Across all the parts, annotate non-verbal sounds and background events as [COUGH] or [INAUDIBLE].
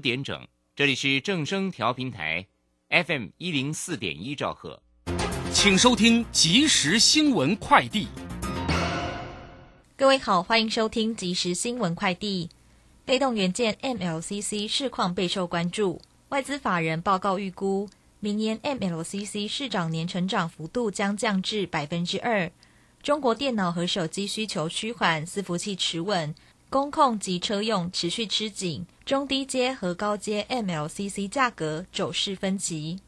点整，这里是正声调频台，FM 一零四点一兆赫，请收听即时新闻快递。各位好，欢迎收听即时新闻快递。被动元件 MLCC 市况备受关注，外资法人报告预估，明年 MLCC 市涨年成长幅度将降至百分之二。中国电脑和手机需求趋缓，伺服器持稳。工控及车用持续吃紧，中低阶和高阶 MLCC 价格走势分歧。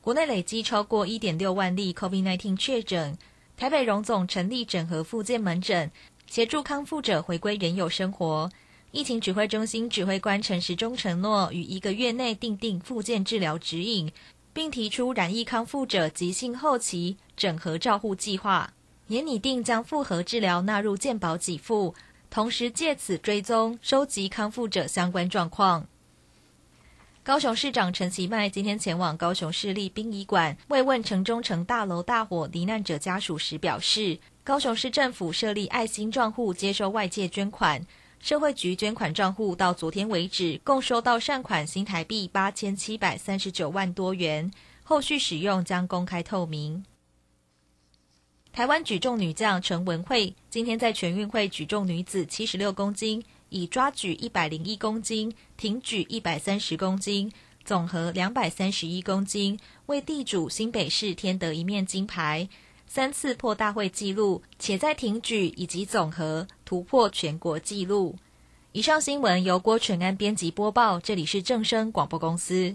国内累计超过一点六万例 COVID-19 确诊，台北荣总成立整合复健门诊，协助康复者回归原有生活。疫情指挥中心指挥官陈时中承诺，于一个月内订定复健治疗指引，并提出染疫康复者急性后期整合照护计划。也拟定将复合治疗纳入健保给付，同时借此追踪收集康复者相关状况。高雄市长陈其迈今天前往高雄市立殡仪馆慰问城中城大楼大火罹难者家属时表示，高雄市政府设立爱心账户接收外界捐款，社会局捐款账户到昨天为止共收到善款新台币八千七百三十九万多元，后续使用将公开透明。台湾举重女将陈文慧今天在全运会举重女子七十六公斤，以抓举一百零一公斤、挺举一百三十公斤，总和两百三十一公斤，为地主新北市添得一面金牌，三次破大会纪录，且在挺举以及总和突破全国纪录。以上新闻由郭纯安编辑播报，这里是正声广播公司。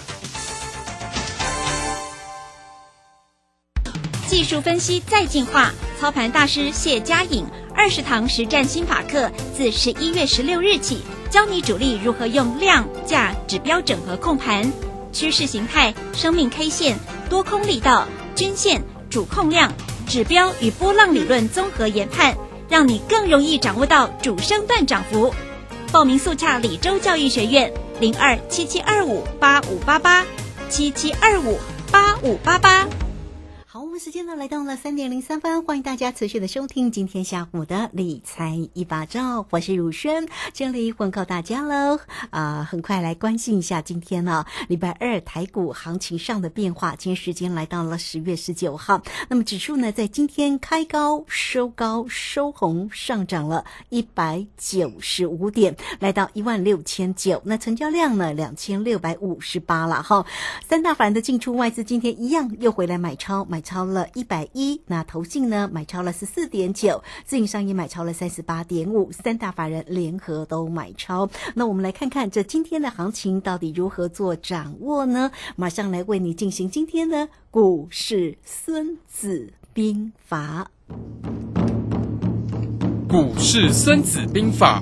技术分析再进化，操盘大师谢佳颖二十堂实战心法课，自十一月十六日起，教你主力如何用量价指标整合控盘，趋势形态、生命 K 线、多空力道、均线、主控量、指标与波浪理论综合研判，让你更容易掌握到主升段涨幅。报名速洽李州教育学院零二七七二五八五八八七七二五八五八八。时间呢来到了三点零三分，欢迎大家持续的收听今天下午的理财一把照，我是汝轩，这里问候大家喽。啊，很快来关心一下今天呢礼拜二台股行情上的变化。今天时间来到了十月十九号，那么指数呢在今天开高收高收红，上涨了一百九十五点，来到一万六千九。那成交量呢两千六百五十八了哈。三大反的进出外资今天一样又回来买超买。超了一百一，那投信呢买超了十四点九，自营商也买超了三十八点五，三大法人联合都买超。那我们来看看这今天的行情到底如何做掌握呢？马上来为你进行今天的股市孙子兵法。股市孙子兵法。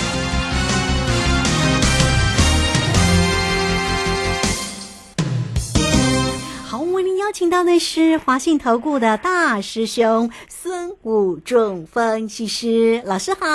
请到的是华信投顾的大师兄孙孙武仲分析师老师好。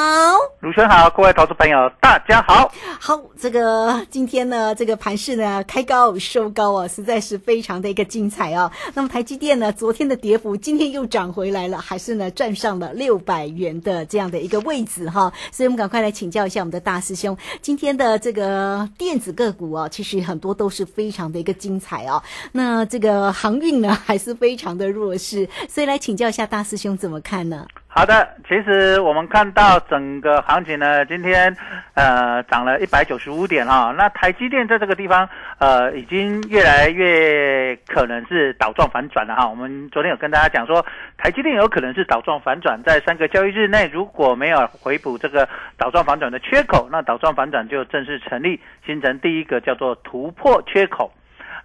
卢轩好，各位投资朋友大家好。好，这个今天呢，这个盘势呢开高收高啊，实在是非常的一个精彩哦。那么台积电呢，昨天的跌幅今天又涨回来了，还是呢站上了六百元的这样的一个位置哈。所以我们赶快来请教一下我们的大师兄，今天的这个电子个股啊，其实很多都是非常的一个精彩哦。那这个航运呢，[LAUGHS] 还是非常的弱势，所以来请教一下大师兄怎么看呢？好的，其实我们看到整个行情呢，今天呃涨了一百九十五点哈。那台积电在这个地方呃已经越来越可能是倒状反转了哈。我们昨天有跟大家讲说，台积电有可能是倒状反转，在三个交易日内如果没有回补这个倒状反转的缺口，那倒状反转就正式成立，形成第一个叫做突破缺口。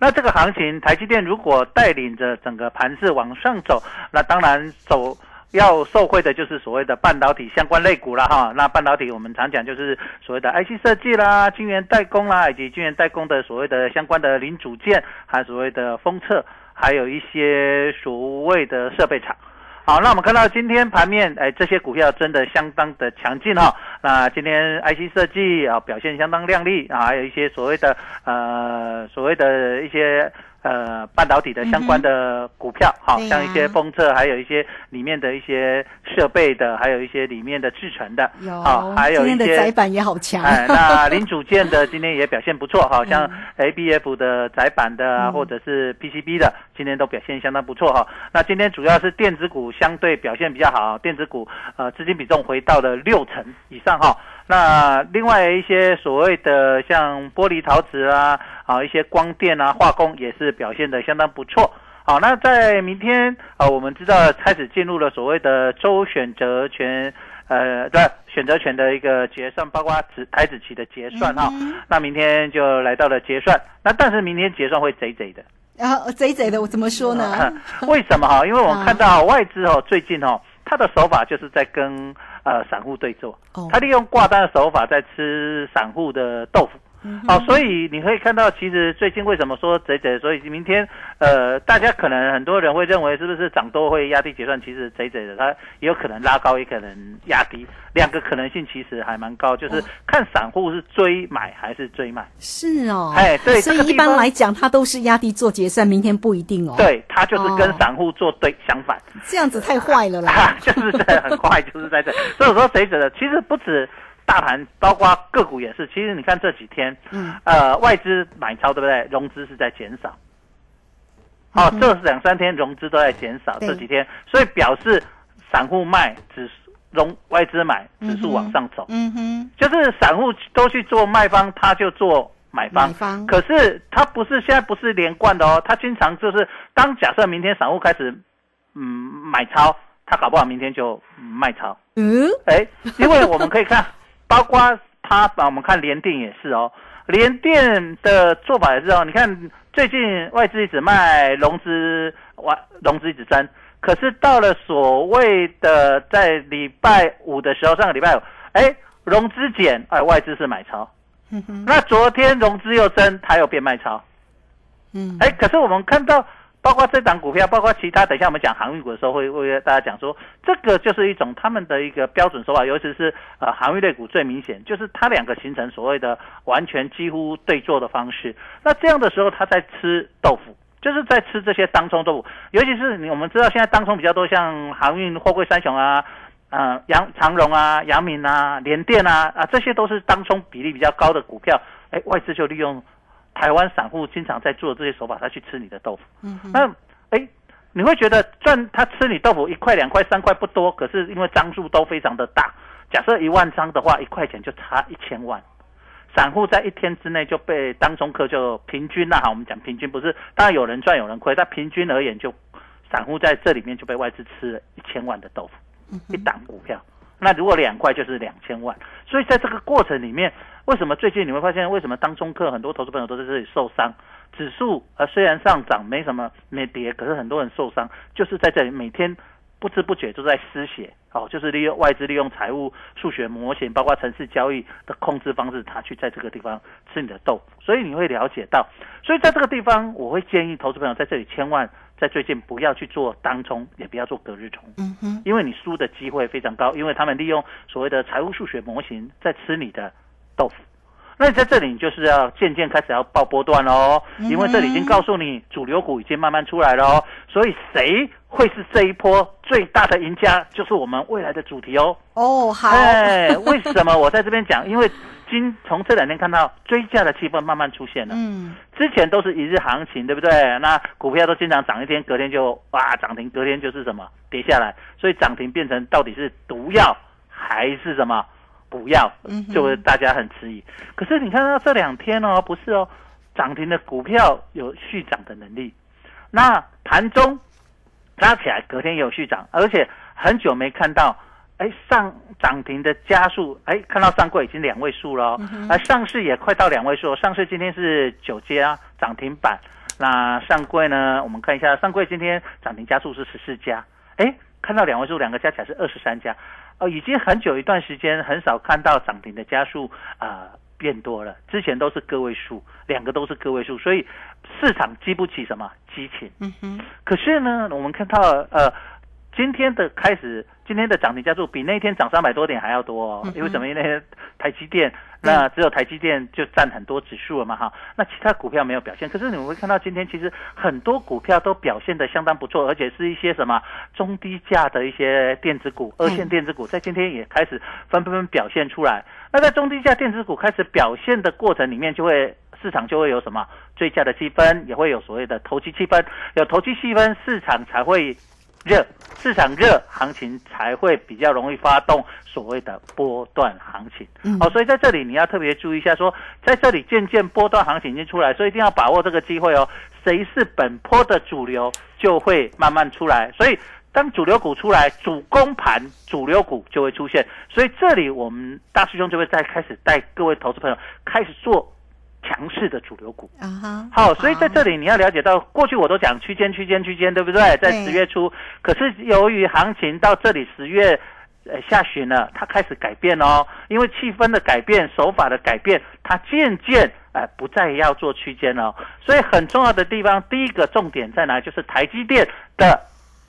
那这个行情，台积电如果带领着整个盘势往上走，那当然走。要受惠的就是所谓的半导体相关类股了哈。那半导体我们常讲就是所谓的 IC 设计啦、晶圆代工啦，以及晶圆代工的所谓的相关的零组件，还有所谓的封测，还有一些所谓的设备厂。好，那我们看到今天盘面，哎，这些股票真的相当的强劲哈。那今天 IC 设计啊表现相当亮丽啊，还有一些所谓的呃所谓的一些。呃，半导体的相关的股票，好像一些封测，还有一些里面的一些设备的，还有一些里面的制成的，好，还有一些窄板也好强。哎，那零组件的 [LAUGHS] 今天也表现不错，好像 ABF 的窄板的，或者是 PCB 的，今天都表现相当不错哈。那今天主要是电子股相对表现比较好，电子股呃资金比重回到了六成以上哈。那另外一些所谓的像玻璃陶瓷啊，啊一些光电啊化工也是表现的相当不错。好，那在明天啊，我们知道开始进入了所谓的周选择权，呃，对，选择权的一个结算，包括指台子期的结算哈。那明天就来到了结算，那但是明天结算会贼贼的。然后贼贼的，我怎么说呢？为什么哈？因为我们看到外资哦，最近哦，他的手法就是在跟。呃，散户对坐，他利用挂单的手法在吃散户的豆腐。好，所以你可以看到，其实最近为什么说贼贼？所以明天，呃，大家可能很多人会认为是不是涨多会压低结算？其实贼贼的，它也有可能拉高，也可能压低，两个可能性其实还蛮高，就是看散户是追买还是追卖。是哦，哎，对，所以一般来讲，它都是压低做结算，明天不一定哦。对，它就是跟散户做对相反。这样子太坏了啦！[LAUGHS] 就是在很坏，就是在这。所以说贼贼的，其实不止。大盘包括个股也是，其实你看这几天，嗯，呃，外资买超对不对？融资是在减少，好，这两三天融资都在减少，这几天，所以表示散户卖，指数融外资买，指数往上走，嗯哼，就是散户都去做卖方，他就做买方，买方，可是他不是现在不是连贯的哦，他经常就是当假设明天散户开始，嗯，买超，他搞不好明天就卖超，嗯，哎，因为我们可以看。包括它，把我们看联电也是哦，联电的做法也是哦。你看最近外资一直卖，融资外融资一直增，可是到了所谓的在礼拜五的时候，上个礼拜五，哎，融资减，哎，外资是买超。那昨天融资又增，它又变卖超。嗯，哎，可是我们看到。包括这档股票，包括其他，等一下我们讲航运股的时候，会会大家讲说，这个就是一种他们的一个标准手法，尤其是呃航运类股最明显，就是它两个形成所谓的完全几乎对坐的方式。那这样的时候，他在吃豆腐，[LAUGHS] 就是在吃这些当冲豆腐，尤其是我们知道现在当冲比较多，像航运、货柜三雄啊，呃，阳长荣啊、阳明啊、联电啊，啊，这些都是当冲比例比较高的股票，哎，外资就利用。台湾散户经常在做这些手法，他去吃你的豆腐。嗯，那哎，你会觉得赚他吃你豆腐一块两块三块不多，可是因为张数都非常的大。假设一万张的话，一块钱就差一千万。散户在一天之内就被当中客就平均啦哈，我们讲平均不是，当然有人赚有人亏，但平均而言就散户在这里面就被外资吃了一千万的豆腐，一档股票。那如果两块就是两千万，所以在这个过程里面。为什么最近你会发现，为什么当中客很多投资朋友都在这里受伤？指数呃虽然上涨没什么没跌，可是很多人受伤，就是在这里每天不知不觉都在失血哦，就是利用外资利用财务数学模型，包括城市交易的控制方式，他去在这个地方吃你的豆，所以你会了解到，所以在这个地方我会建议投资朋友在这里千万在最近不要去做当冲，也不要做隔日冲，嗯哼，因为你输的机会非常高，因为他们利用所谓的财务数学模型在吃你的豆腐。那你在这里，你就是要渐渐开始要报波段喽，因为这里已经告诉你主流股已经慢慢出来了哦，所以谁会是这一波最大的赢家，就是我们未来的主题哦。哦，好，哎，为什么我在这边讲？因为今从这两天看到追价的气氛慢慢出现了。嗯，之前都是一日行情，对不对？那股票都经常涨一天，隔天就哇涨停，隔天就是什么跌下来，所以涨停变成到底是毒药还是什么补药就大家很迟疑。可是你看到这两天哦，不是哦，涨停的股票有续涨的能力，那盘中拉起来，隔天有续涨，而且很久没看到。哎，上涨停的加速，哎，看到上柜已经两位数了、哦，而、上市也快到两位数了。上市今天是九家涨停板，那上柜呢？我们看一下，上柜今天涨停加速是十四家，哎，看到两位数，两个加起来是二十三家，哦，已经很久一段时间很少看到涨停的加速啊、变多了，之前都是个位数，两个都是个位数，所以市场激不起什么激情。嗯哼，可是呢，我们看到呃，今天的开始，今天的涨停加速比那天涨三百多点还要多哦。因为什么？因为那天台积电，那只有台积电就占很多指数了嘛哈。那其他股票没有表现。可是你们会看到今天其实很多股票都表现的相当不错，而且是一些什么中低价的一些电子股、二线电子股，在今天也开始纷纷表现出来。那在中低价电子股开始表现的过程里面，就会市场就会有什么追价的气氛，也会有所谓的投机气氛，有投机气氛，市场才会热，市场热，行情才会比较容易发动所谓的波段行情。嗯哦，所以在这里你要特别注意一下说在这里渐渐波段行情已经出来，所以一定要把握这个机会哦。谁是本波的主流，就会慢慢出来。所以当主流股出来，主攻盘主流股就会出现。所以这里我们大师兄就会再开始带各位投资朋友开始做强势的主流股。啊哈，好，所以在这里你要了解到，过去我都讲区间、区间、区间，对不对？在十月初，可是由于行情到这里十月呃下旬了，它开始改变哦，因为气氛的改变、手法的改变，它渐渐呃不再要做区间了哦。所以很重要的地方，第一个重点在哪？就是台积电的。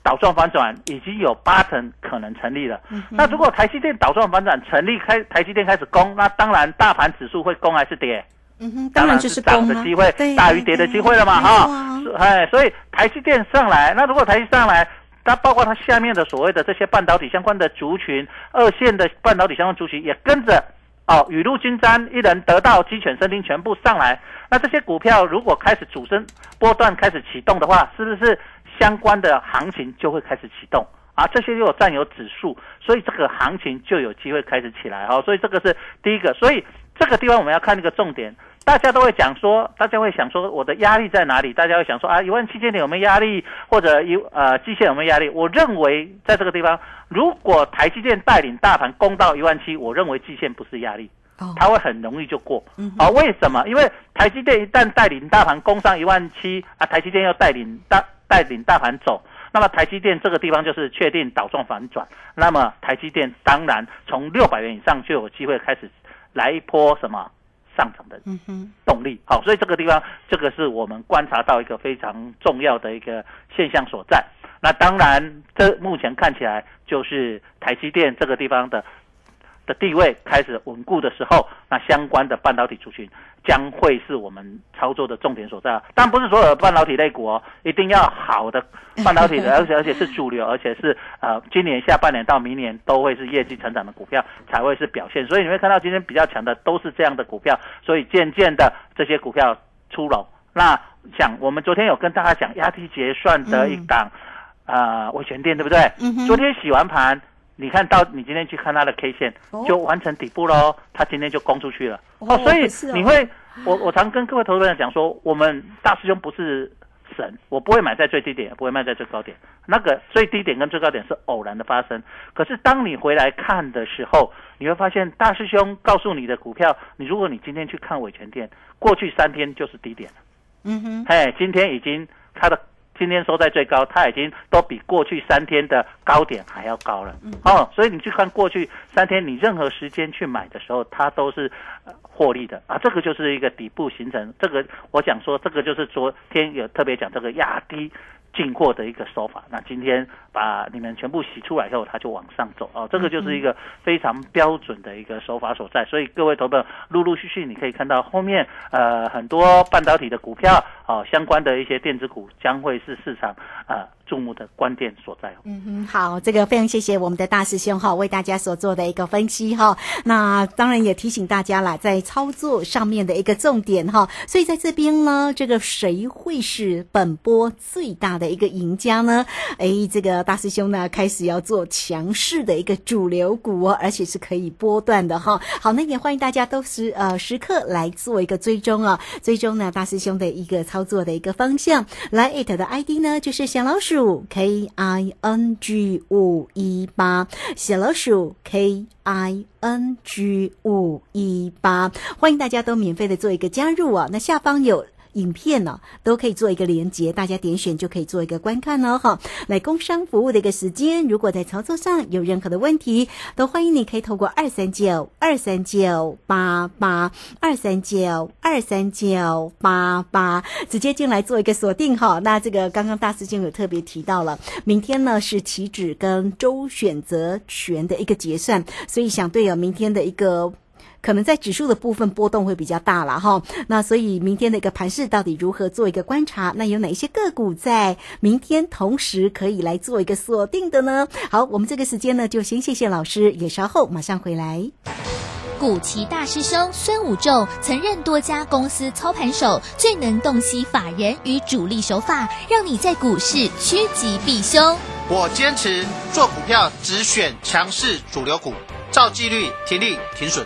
倒状反转已经有八成可能成立了。那如果台积电倒状反转成立，开台积电开始攻，那当然大盘指数会攻还是跌？嗯哼，当然就是涨的机会大于跌的机会了嘛，啊，哎，所以台积电上来，那如果台积上来，它包括它下面的所谓的这些半导体相关的族群，二线的半导体相关族群也跟着哦，雨露均沾，一人得道，鸡犬升天，全部上来。那这些股票如果开始主升波段开始启动的话，是不是相关的行情就会开始启动？啊，这些又有占有指数，所以这个行情就有机会开始起来哈、所以这个是第一个，所以这个地方我们要看一个重点，大家都会讲说，大家会想说我的压力在哪里？大家会想说啊，一万七千点有没有压力，或者一呃季线有没有压力？我认为在这个地方，如果台积电带领大盘攻到一万七，我认为季线不是压力。哦，它会很容易就过嗯。啊，为什么？因为台积电一旦带领大盘攻上一万七啊，台积电要带领大带领大盘走，那么台积电这个地方就是确定倒状反转。那么台积电当然从六百元以上就有机会开始来一波什么上涨的动力。好，所以这个地方，这个是我们观察到一个非常重要的一个现象所在。那当然，这目前看起来就是台积电这个地方的的地位开始稳固的时候，那相关的半导体族群将会是我们操作的重点所在。但不是所有的半导体类股哦，一定要好的半导体的，[LAUGHS] 而且而且是主流，而且是呃今年下半年到明年都会是业绩成长的股票才会是表现。所以你会看到今天比较强的都是这样的股票，所以渐渐的这些股票出笼。那想我们昨天有跟大家讲压低结算的一档、呃维权店，对不对？嗯昨天洗完盘，你看到你今天去看它的 K 线，哦就完成底部喽，它今天就攻出去了。哦所以你会，我我常跟各位投资人讲说，我们大师兄不是神，我不会买在最低点，也不会卖在最高点。那个最低点跟最高点是偶然的发生，可是当你回来看的时候，你会发现大师兄告诉你的股票，你如果你今天去看伟全店，过去三天就是低点了。嗯哼，嘿，今天已经它的今天收在最高，它已经都比过去三天的高点还要高了。哦，所以你去看过去三天，你任何时间去买的时候，它都是呃获利的啊。这个就是一个底部形成，这个我讲说，这个就是昨天有特别讲这个压低进货的一个手法。那今天把你们全部洗出来以后，它就往上走哦，这个就是一个非常标准的一个手法所在。所以各位投资陆陆续续你可以看到后面呃很多半导体的股票哦，相关的一些电子股将会是市场呃注目的关键所在。嗯哼，好，这个非常谢谢我们的大师兄哈，为大家所做的一个分析哈。那当然也提醒大家啦，在操作上面的一个重点哈。所以在这边呢，这个谁会是本波最大的一个赢家呢？哎，这个大师兄呢开始要做强势的一个主流股哦，而且是可以波段的哈。好，那也欢迎大家都是呃时刻来做一个追踪啊，追踪呢大师兄的一个操作的一个方向。来，it 的 ID 呢就是小老鼠 K I N G 五一八，小老鼠 K I N G 五一八，欢迎大家都免费的做一个加入啊。那下方有。影片呢，都可以做一个连接，大家点选就可以做一个观看哦。哈，来工商服务的一个时间，如果在操作上有任何的问题，都欢迎你可以透过二三九二三九八八二三九二三九八八直接进来做一个锁定哈。那这个刚刚大师兄有特别提到了，明天呢是期指跟周选择权的一个结算，所以想对有明天的一个。可能在指数的部分波动会比较大了哈，那所以明天的一个盘势到底如何做一个观察？那有哪一些个股在明天同时可以来做一个锁定的呢？好，我们这个时间呢就先谢谢老师，也稍后马上回来。古奇大师兄孙武仲曾任多家公司操盘手，最能洞悉法人与主力手法，让你在股市趋吉避凶。我坚持做股票只选强势主流股，照纪律停利停损。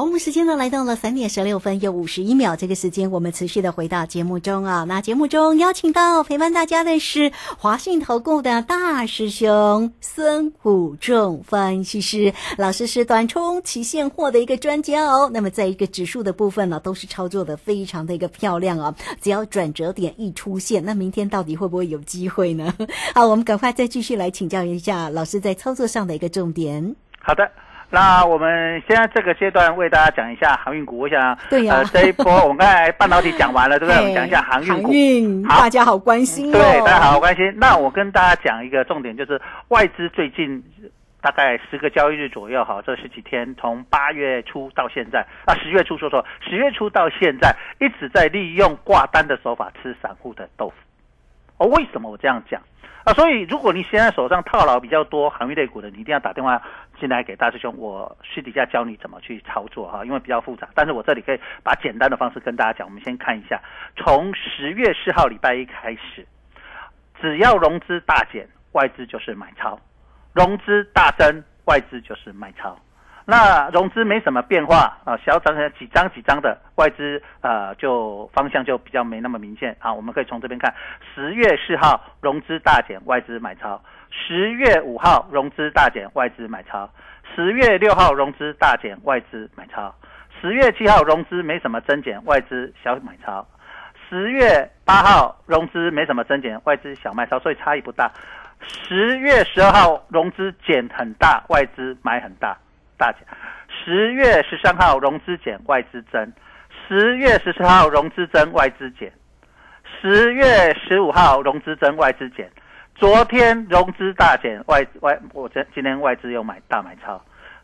好，我们时间呢来到了三点十六分又五十一秒，这个时间我们持续的回到节目中啊。那节目中邀请到陪伴大家的是华信投顾的大师兄孙武仲分析师老师，是短冲期现货的一个专家哦。那么在一个指数的部分呢，都是操作的非常的一个漂亮啊。只要转折点一出现，那明天到底会不会有机会呢？[LAUGHS] 好，我们赶快再继续来请教一下老师在操作上的一个重点。好的。那我们现在这个阶段为大家讲一下航运股，我想，对呀，呃，这一波我们刚才半导体讲完了，对不对？我们讲一下航运股，好，大家好关心，对，大家好关心。那我跟大家讲一个重点，就是外资最近大概十个交易日左右，哈，这十几天，从八月初到现在，啊，十月初说说，十月初到现在一直在利用挂单的手法吃散户的豆腐。哦，为什么我这样讲？啊，所以如果你现在手上套牢比较多航运类股的，你一定要打电话进来给大师兄，我私底下教你怎么去操作哈，因为比较复杂。但是我这里可以把简单的方式跟大家讲。我们先看一下，从十月四号礼拜一开始，只要融资大减，外资就是买超；融资大增，外资就是卖超。那融资没什么变化啊，小涨几张几张的外资呃，就方向就比较没那么明显啊。我们可以从这边看，十月四号融资大减，外资买超；十月五号融资大减，外资买超；十月六号融资大减，外资买超；十月七号融资没什么增减，外资小买超；十月八号融资没什么增减，外资小卖超，所以差异不大。十月十二号融资减很大，外资买很大。大减，十月十三号融资减外资增，十月十四号融资增外资减，十月十五号融资增外资减，昨天融资大减外外，我这今天外资又买大买超。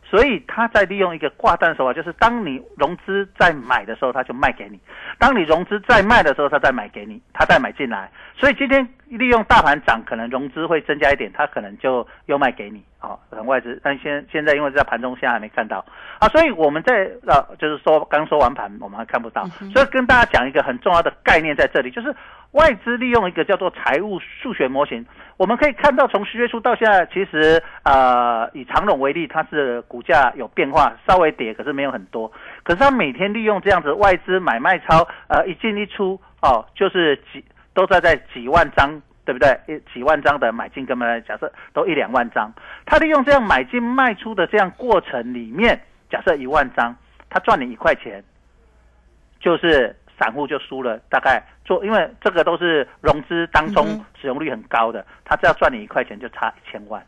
所以他在利用一个挂单手法，就是当你融资在买的时候，他就卖给你；当你融资在卖的时候，他再买给你，他再买进来。所以今天利用大盘涨，可能融资会增加一点，他可能就又卖给你啊，等外资。但现现在因为在盘中，现在还没看到啊，所以我们在呃，就是说刚说完盘，我们还看不到。所以跟大家讲一个很重要的概念在这里，就是外资利用一个叫做财务数学模型。我们可以看到，从十月初到现在，其实呃，以长隆为例，它是股价有变化，稍微跌，可是没有很多。可是它每天利用这样子外资买卖超，呃，一进一出哦，就是几都在在几万张，对不对？一几万张的买进，根本假设都一两万张，他利用这样买进卖出的这样过程里面，假设一万张，他赚你一块钱，就是散户就输了，大概做，因为这个都是融资当中使用率很高的，他只要赚你一块钱就差一千万，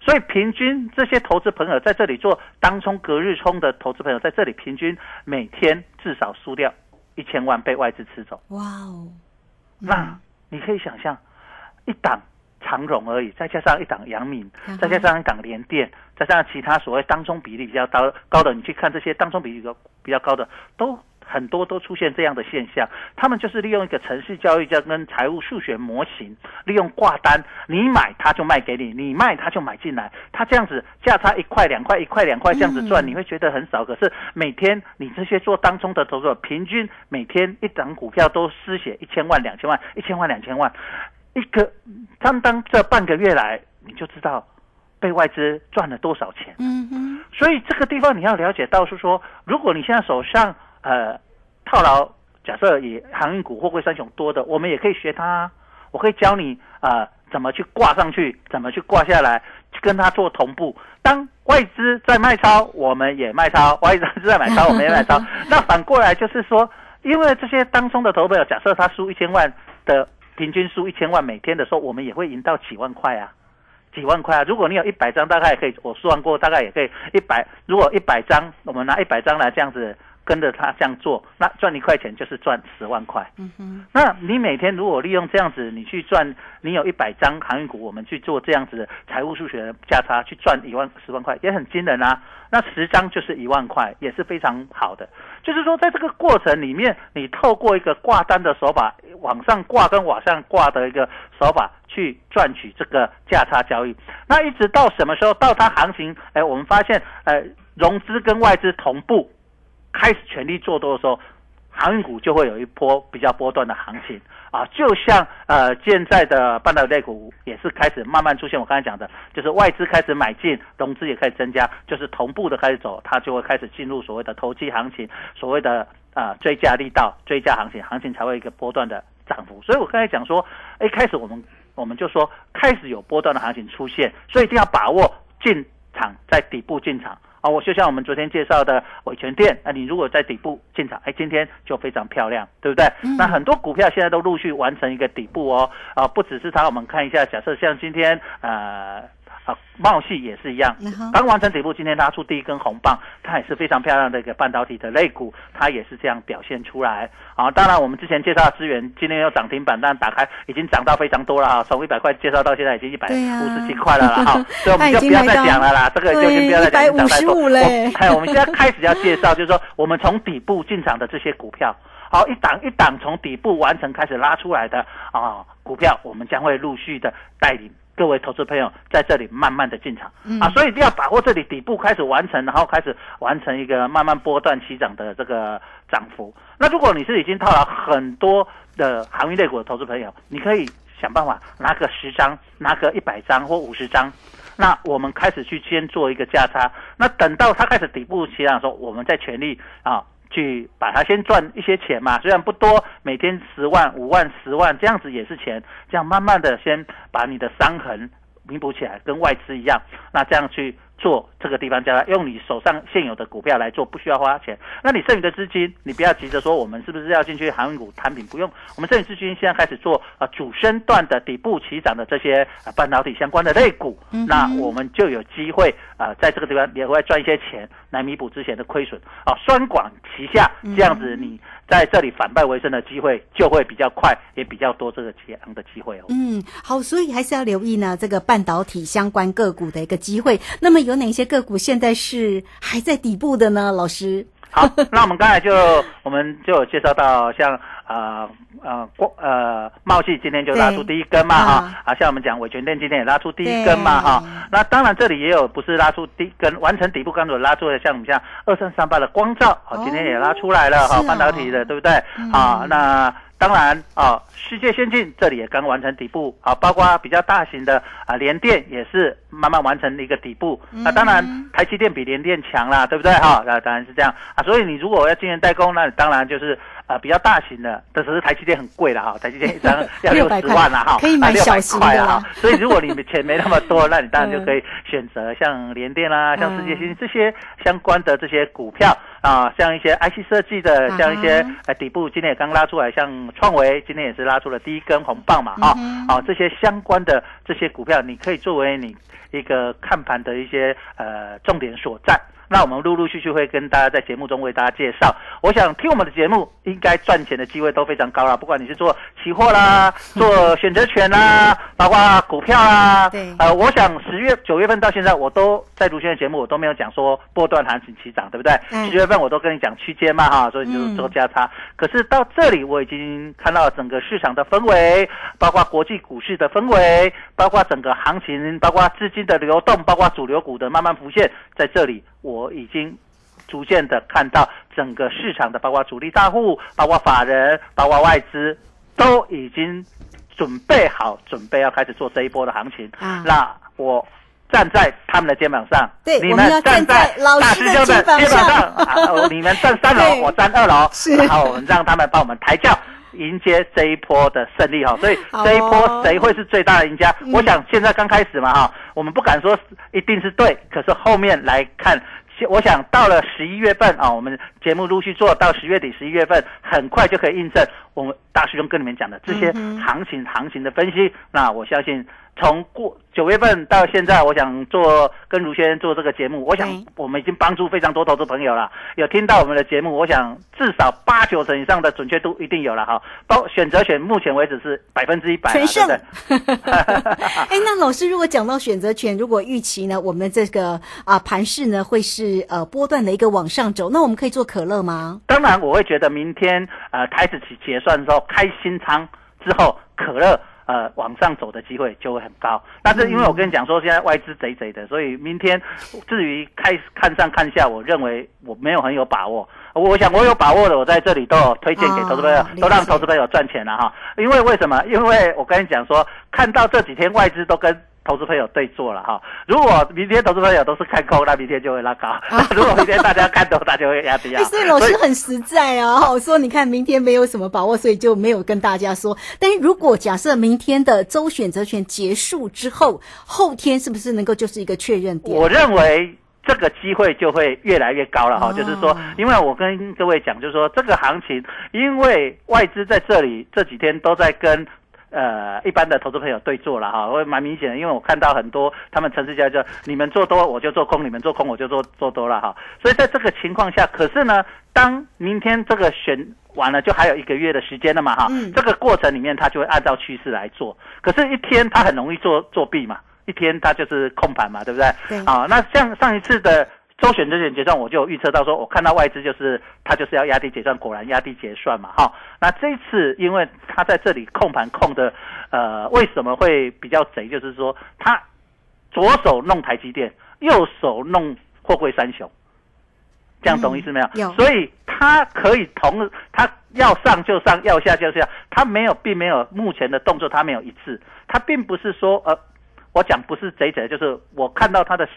所以平均这些投资朋友在这里做当冲隔日冲的投资朋友在这里平均每天至少输掉一千万被外资吃走。哇哦，那你可以想象，一档长荣而已，再加上一档阳明，再加上一档联电，再加上其他所谓当中比例比较高高的，你去看这些当中比例高比较高的，都很多都出现这样的现象。他们就是利用一个城市交易加跟财务数学模型，利用挂单，你买他就卖给你，你卖他就买进来，他这样子价差一块两块一块两块这样子赚，你会觉得很少。可是每天你这些做当中的投资者，平均每天一档股票都失血一千万两千万一千万两千万。一个，单单这半个月来，你就知道被外资赚了多少钱。嗯哼，所以这个地方你要了解到是说，如果你现在手上呃套牢，假设以航运股、货柜三雄多的，我们也可以学它。我可以教你啊怎么去挂上去，怎么去挂下来，去跟它做同步。当外资在卖超，我们也卖超；[LAUGHS] 外资在买超，我们也买超。[LAUGHS] 那反过来就是说，因为这些当中的投票，假设他输一千万的。平均输一千万每天的时候，我们也会赢到几万块啊，几万块啊！如果你有一百张，大概也可以，我算过，大概也可以一百。如果一百张，我们拿一百张来这样子。跟着他这样做，那赚一块钱就是赚十万块。嗯哼，那你每天如果利用这样子，你去赚，你有一百张航运股，我们去做这样子的财务数学价差，去赚一万十万块，也很惊人啊。那十张就是一万块，也是非常好的。就是说，在这个过程里面，你透过一个挂单的手法，往上挂跟往上挂的一个手法，去赚取这个价差交易。那一直到什么时候？到它行情，哎，我们发现，呃，融资跟外资同步。开始全力做多的时候，航运股就会有一波比较波段的行情啊，就像呃现在的半导体股也是开始慢慢出现。我刚才讲的，就是外资开始买进，融资也开始增加，就是同步的开始走，它就会开始进入所谓的投机行情，所谓的啊追加力道、追加行情，行情才会一个波段的涨幅。所以我刚才讲说，一开始我们我们就说开始有波段的行情出现，所以一定要把握进场，在底部进场。啊，我就像我们昨天介绍的伟权店，那你如果在底部进场，哎，今天就非常漂亮，对不对？那很多股票现在都陆续完成一个底部哦，啊，不只是它，我们看一下，假设像今天，呃。啊，茂系也是一样，刚完成底部，今天拉出第一根红棒，它也是非常漂亮的一个半导体的类股，它也是这样表现出来。啊，当然我们之前介绍的资源今天又涨停板，但打开已经涨到非常多了啊，从一百块介绍到现在已经一百五十七块了啦，[LAUGHS] 哈，所以我们就不要再讲了啦，这个就先不要再讲，涨太多。还有 [LAUGHS] 我们现在开始要介绍，就是说我们从底部进场的这些股票，好，一档一档从底部完成开始拉出来的啊股票，我们将会陆续的带领。各位投资朋友在这里慢慢的进场啊，所以一定要把握这里底部开始完成，然后开始完成一个慢慢波段起涨的这个涨幅。那如果你是已经套了很多的行业类股的投资朋友，你可以想办法拿个十张，拿个一百张或五十张，那我们开始去先做一个价差。那等到它开始底部起涨的时候，我们再全力啊。去把它先赚一些钱嘛，虽然不多，每天十万、五万、十万这样子也是钱，这样慢慢的先把你的伤痕弥补起来，跟外资一样，那这样去。做这个地方加用你手上现有的股票来做，不需要花钱。那你剩余的资金，你不要急着说我们是不是要进去航运股产品，不用。我们剩余资金现在开始做啊主升段的底部起涨的这些半导体相关的类股，那我们就有机会啊在这个地方也会赚一些钱来弥补之前的亏损啊。双管齐下，这样子你。在这里反败为胜的机会就会比较快，也比较多这个解昂的机会哦。嗯，好，所以还是要留意呢这个半导体相关个股的一个机会。那么有哪些个股现在是还在底部的呢？老师？好，那我们刚才就我们就有介绍到像。呃呃，光呃，茂系今天就拉出第一根嘛哈，啊，像我们讲伟全店今天也拉出第一根嘛哈，那当然这里也有不是拉出第一根，完成底部刚所拉出的，像我们像二三三八的光照，好，今天也拉出来了哈，半导体的对不对？啊，那当然啊，世界先进这里也刚完成底部啊，包括比较大型的啊联电也是慢慢完成一个底部。那当然台积电比联电强啦，对不对哈？那当然是这样啊。所以你如果要晶圆代工，那当然就是呃比较大型的，但只是台积电很贵了哈，台积电一张要 [LAUGHS] 六十万了哈，可以买小型的啦哈。所以如果你钱没那么多，[LAUGHS] 那你当然就可以选择像联电啦、像世界先进这些相关的这些股票。啊，像一些 IC 设计的，像一些呃底部今天也刚拉出来，像创维今天也是拉出了第一根红棒嘛，哈，啊这些相关的这些股票，你可以作为你一个看盘的一些呃重点所在。那我们陆陆续续会跟大家在节目中为大家介绍。我想听我们的节目，应该赚钱的机会都非常高了。不管你是做期货啦，[LAUGHS] 做选择权啦，包括股票啦，对，呃，我想十月九月份到现在，我都在卢轩的节目，我都没有讲说波段行情起涨，对不对？嗯十月份我都跟你讲区间嘛，哈，所以就是做价差。可是到这里，我已经看到整个市场的氛围，包括国际股市的氛围，包括整个行情，包括资金的流动，包括主流股的慢慢浮现，在这里我已经逐渐的看到整个市场的，包括主力大户，包括法人，包括外资，都已经准备好，准备要开始做这一波的行情。啊那我站在他们的肩膀上，你对你们站站在老大师的师兄的肩膀上上，啊你们站三楼，[LAUGHS] 我站二楼，然后我们让他们帮我们抬轿。迎接这一波的胜利哈，所以这一波谁会是最大的赢家？我想现在刚开始嘛哈，我们不敢说一定是对，可是后面来看，我想到了十一月份啊，我们节目陆续做到十月底、十一月份，很快就可以印证我们大师兄跟你们讲的这些行情、行情的分析。那我相信从过九月份到现在，我想做跟卢先生做这个节目，我想我们已经帮助非常多投资朋友了。有听到我们的节目，我想至少八九成以上的准确度一定有了哈。包选择权目前为止是百分之一百，全胜？[LAUGHS] [LAUGHS] 哎，那老师，如果讲到选择权，如果预期呢，我们这个啊盘势呢会是呃波段的一个往上走，那我们可以做可乐吗？当然，我会觉得明天呃开始起结算之后开新仓之后，可乐呃往上走的机会就会很高。但是因为我跟你讲说，现在外资贼贼的，所以明天至于开看上看下，我认为我没有很有把握。我想我有把握的，我在这里都有推荐给投资朋友，哦都让投资朋友赚钱了哈。因为为什么？因为我跟你讲说，看到这几天外资都跟投资朋友对坐了哈。如果明天投资朋友都是看空，那明天就会拉高；[LAUGHS] 如果明天大家看多，大家会压低啊哎。[LAUGHS] 所以老师很实在啊，我说你看明天没有什么把握，所以就没有跟大家说。但是如果假设明天的周选择权结束之后，后天是不是能够就是一个确认点？我认为这个机会就会越来越高了哈，哦就是说，因为我跟各位讲，就是说这个行情，因为外资在这里这几天都在跟。呃，一般的投资朋友对做了哈，会蛮明显的，因为我看到很多他们城市家就你们做多我就做空，你们做空我就做做多了哈，所以在这个情况下，可是呢，当明天这个选完了，就还有一个月的时间了嘛哈，嗯。这个过程里面他就会按照趋势来做，可是，一天他很容易做作弊嘛，一天他就是控盘嘛，对不对？对。啊，那像上一次的周选择权结算，我就有预测到说，我看到外资就是它就是要压低结算，果然压低结算嘛，哈。那这一次因为它在这里控盘控的，呃，为什么会比较贼？就是说它左手弄台积电，右手弄货柜三雄。这样懂意思没有？嗯有所以它可以同它要上就上，要下就下，它没有，并没有目前的动作，它没有一致，它并不是说呃，我讲不是贼贼，就是我看到他的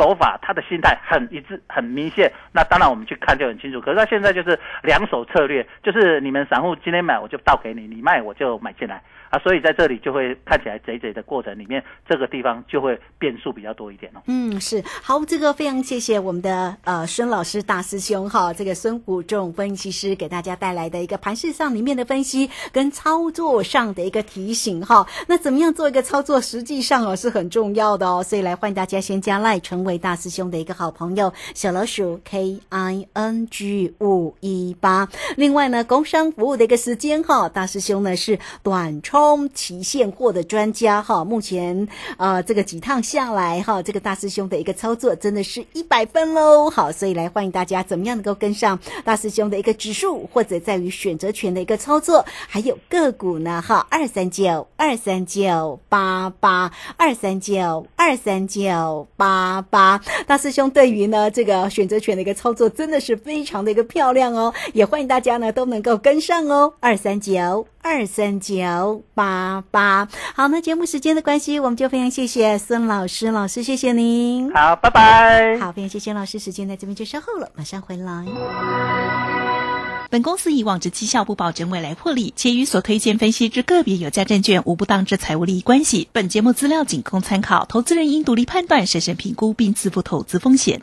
手法，他的心态很一致，很明显。那当然我们去看就很清楚。可是他现在就是两手策略，就是你们散户今天买我就倒给你，你卖我就买进来啊，所以在这里就会看起来贼贼的过程里面，这个地方就会变数比较多一点哦。嗯，是好，这个非常谢谢我们的呃孙老师大师兄哈，这个孙谷仲分析师给大家带来的一个盘市上里面的分析跟操作上的一个提醒哈。那怎么样做一个操作，实际上哦是很重要的哦，所以来欢迎大家先加赖成为大师兄的一个好朋友，小老鼠 K I N G 五一八。另外呢，工商服务的一个时间哈，大师兄呢是短冲期现货的专家哈，目前呃这个几趟下来哈，这个大师兄的一个操作真的是一百分喽。好，所以来欢迎大家怎么样能够跟上大师兄的一个指数，或者在于选择权的一个操作，还有个股呢哈，二三九二三九八八二三九二三九八八。大师兄对于呢这个选择权的一个操作真的是非常的一个漂亮哦，也欢迎大家呢都能够跟上哦，二三九二三九八八。好，那节目时间的关系，我们就非常谢谢孙老师，老师谢谢您。好，拜拜。好，非常谢谢老师，时间在这边就稍后了，马上回来。本公司以往之绩效不保证未来获利，且与所推荐分析之个别有价证券无不当之财务利益关系。本节目资料仅供参考，投资人应独立判断、审慎评估并自负投资风险。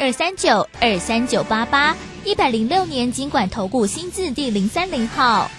二三九二三九八八，一百零六年经管投顾新字第零三零号。